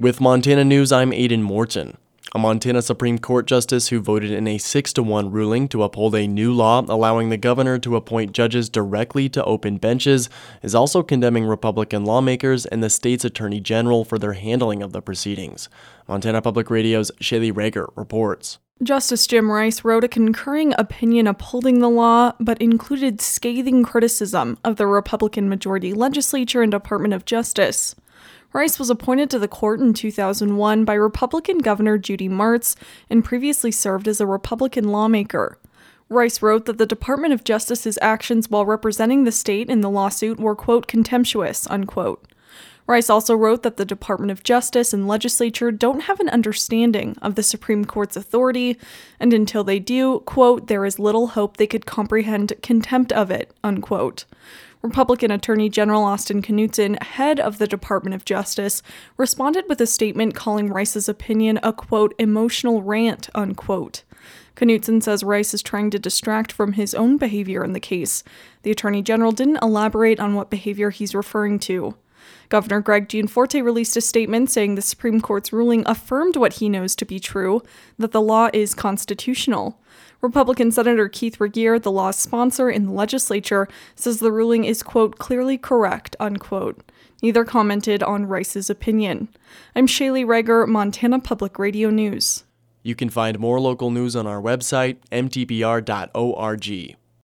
With Montana News, I'm Aidan Morton. A Montana Supreme Court justice who voted in a 6 to 1 ruling to uphold a new law allowing the governor to appoint judges directly to open benches is also condemning Republican lawmakers and the state's attorney general for their handling of the proceedings. Montana Public Radio's Shaylee Ragar reports. Justice Jim Rice wrote a concurring opinion upholding the law, but included scathing criticism of the Republican majority legislature and Department of Justice. Rice was appointed to the court in 2001 by Republican Governor Judy Martz and previously served as a Republican lawmaker. Rice wrote that the Department of Justice's actions while representing the state in the lawsuit were, quote, contemptuous, unquote. Rice also wrote that the Department of Justice and legislature don't have an understanding of the Supreme Court's authority, and until they do, quote, there is little hope they could comprehend contempt of it, unquote. Republican Attorney General Austin Knudsen, head of the Department of Justice, responded with a statement calling Rice's opinion a quote, emotional rant, unquote. Knudsen says Rice is trying to distract from his own behavior in the case. The Attorney General didn't elaborate on what behavior he's referring to. Governor Greg Gianforte released a statement saying the Supreme Court's ruling affirmed what he knows to be true that the law is constitutional. Republican Senator Keith Regier, the law's sponsor in the legislature, says the ruling is, quote, clearly correct, unquote. Neither commented on Rice's opinion. I'm Shaylee Ragar, Montana Public Radio News. You can find more local news on our website, mtpr.org.